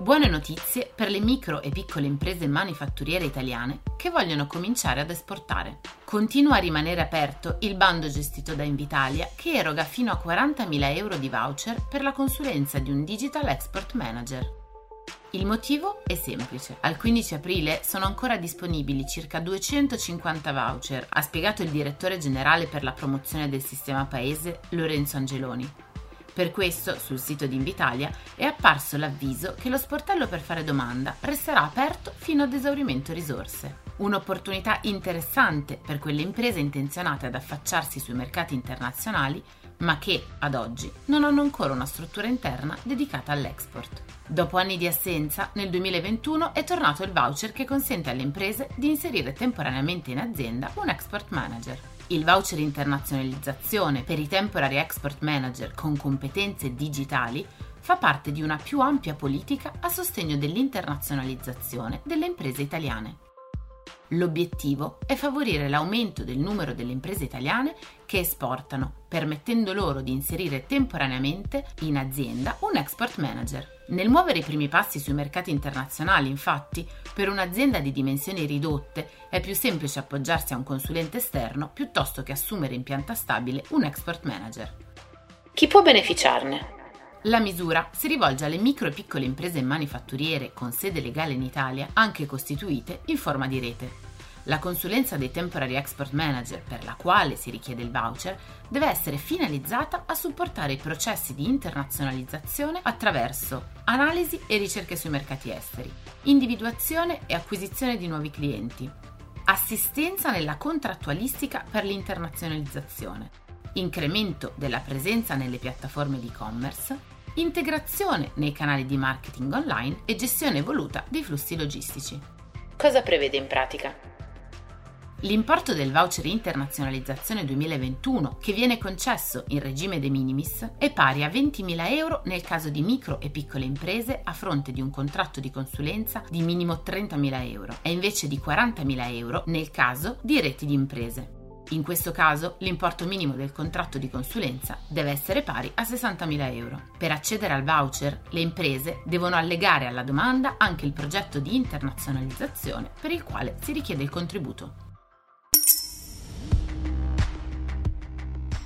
Buone notizie per le micro e piccole imprese manifatturiere italiane che vogliono cominciare ad esportare. Continua a rimanere aperto il bando gestito da Invitalia che eroga fino a 40.000 euro di voucher per la consulenza di un Digital Export Manager. Il motivo è semplice. Al 15 aprile sono ancora disponibili circa 250 voucher, ha spiegato il direttore generale per la promozione del sistema paese Lorenzo Angeloni. Per questo, sul sito di Invitalia è apparso l'avviso che lo sportello per fare domanda resterà aperto fino ad esaurimento risorse. Un'opportunità interessante per quelle imprese intenzionate ad affacciarsi sui mercati internazionali, ma che, ad oggi, non hanno ancora una struttura interna dedicata all'export. Dopo anni di assenza, nel 2021 è tornato il voucher che consente alle imprese di inserire temporaneamente in azienda un export manager. Il voucher internazionalizzazione per i temporary export manager con competenze digitali fa parte di una più ampia politica a sostegno dell'internazionalizzazione delle imprese italiane. L'obiettivo è favorire l'aumento del numero delle imprese italiane che esportano, permettendo loro di inserire temporaneamente in azienda un export manager. Nel muovere i primi passi sui mercati internazionali, infatti, per un'azienda di dimensioni ridotte è più semplice appoggiarsi a un consulente esterno piuttosto che assumere in pianta stabile un export manager. Chi può beneficiarne? La misura si rivolge alle micro e piccole imprese manifatturiere con sede legale in Italia, anche costituite in forma di rete. La consulenza dei temporary export manager per la quale si richiede il voucher deve essere finalizzata a supportare i processi di internazionalizzazione attraverso analisi e ricerche sui mercati esteri, individuazione e acquisizione di nuovi clienti, assistenza nella contrattualistica per l'internazionalizzazione, incremento della presenza nelle piattaforme di e-commerce, integrazione nei canali di marketing online e gestione evoluta dei flussi logistici. Cosa prevede in pratica? L'importo del voucher internazionalizzazione 2021, che viene concesso in regime de minimis, è pari a 20.000 euro nel caso di micro e piccole imprese a fronte di un contratto di consulenza di minimo 30.000 euro e invece di 40.000 euro nel caso di reti di imprese. In questo caso l'importo minimo del contratto di consulenza deve essere pari a 60.000 euro. Per accedere al voucher, le imprese devono allegare alla domanda anche il progetto di internazionalizzazione per il quale si richiede il contributo.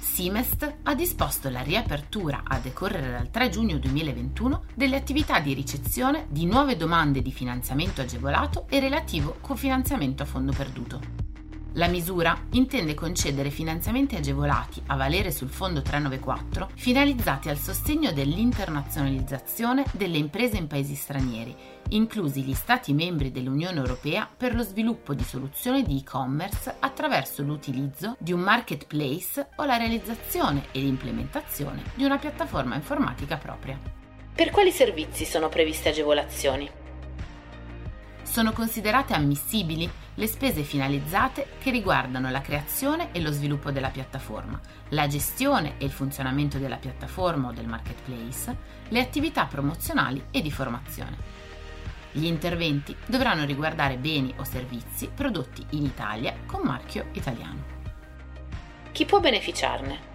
Simest ha disposto la riapertura a decorrere dal 3 giugno 2021 delle attività di ricezione di nuove domande di finanziamento agevolato e relativo cofinanziamento a fondo perduto. La misura intende concedere finanziamenti agevolati a valere sul Fondo 394 finalizzati al sostegno dell'internazionalizzazione delle imprese in paesi stranieri, inclusi gli Stati membri dell'Unione Europea per lo sviluppo di soluzioni di e-commerce attraverso l'utilizzo di un marketplace o la realizzazione e l'implementazione di una piattaforma informatica propria. Per quali servizi sono previste agevolazioni? Sono considerate ammissibili le spese finalizzate che riguardano la creazione e lo sviluppo della piattaforma, la gestione e il funzionamento della piattaforma o del marketplace, le attività promozionali e di formazione. Gli interventi dovranno riguardare beni o servizi prodotti in Italia con marchio italiano. Chi può beneficiarne?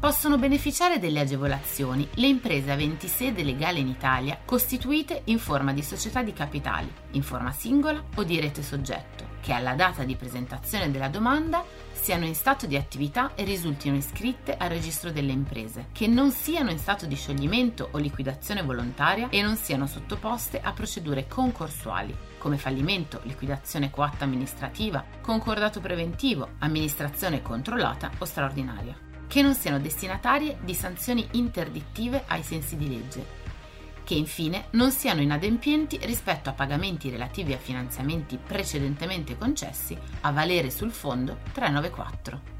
Possono beneficiare delle agevolazioni. Le imprese aventi sede legale in Italia costituite in forma di società di capitali, in forma singola o di rete soggetto, che alla data di presentazione della domanda siano in stato di attività e risultino iscritte al registro delle imprese, che non siano in stato di scioglimento o liquidazione volontaria e non siano sottoposte a procedure concorsuali, come fallimento, liquidazione coatta amministrativa, concordato preventivo, amministrazione controllata o straordinaria, che non siano destinatarie di sanzioni interdittive ai sensi di legge che infine non siano inadempienti rispetto a pagamenti relativi a finanziamenti precedentemente concessi a valere sul fondo 394.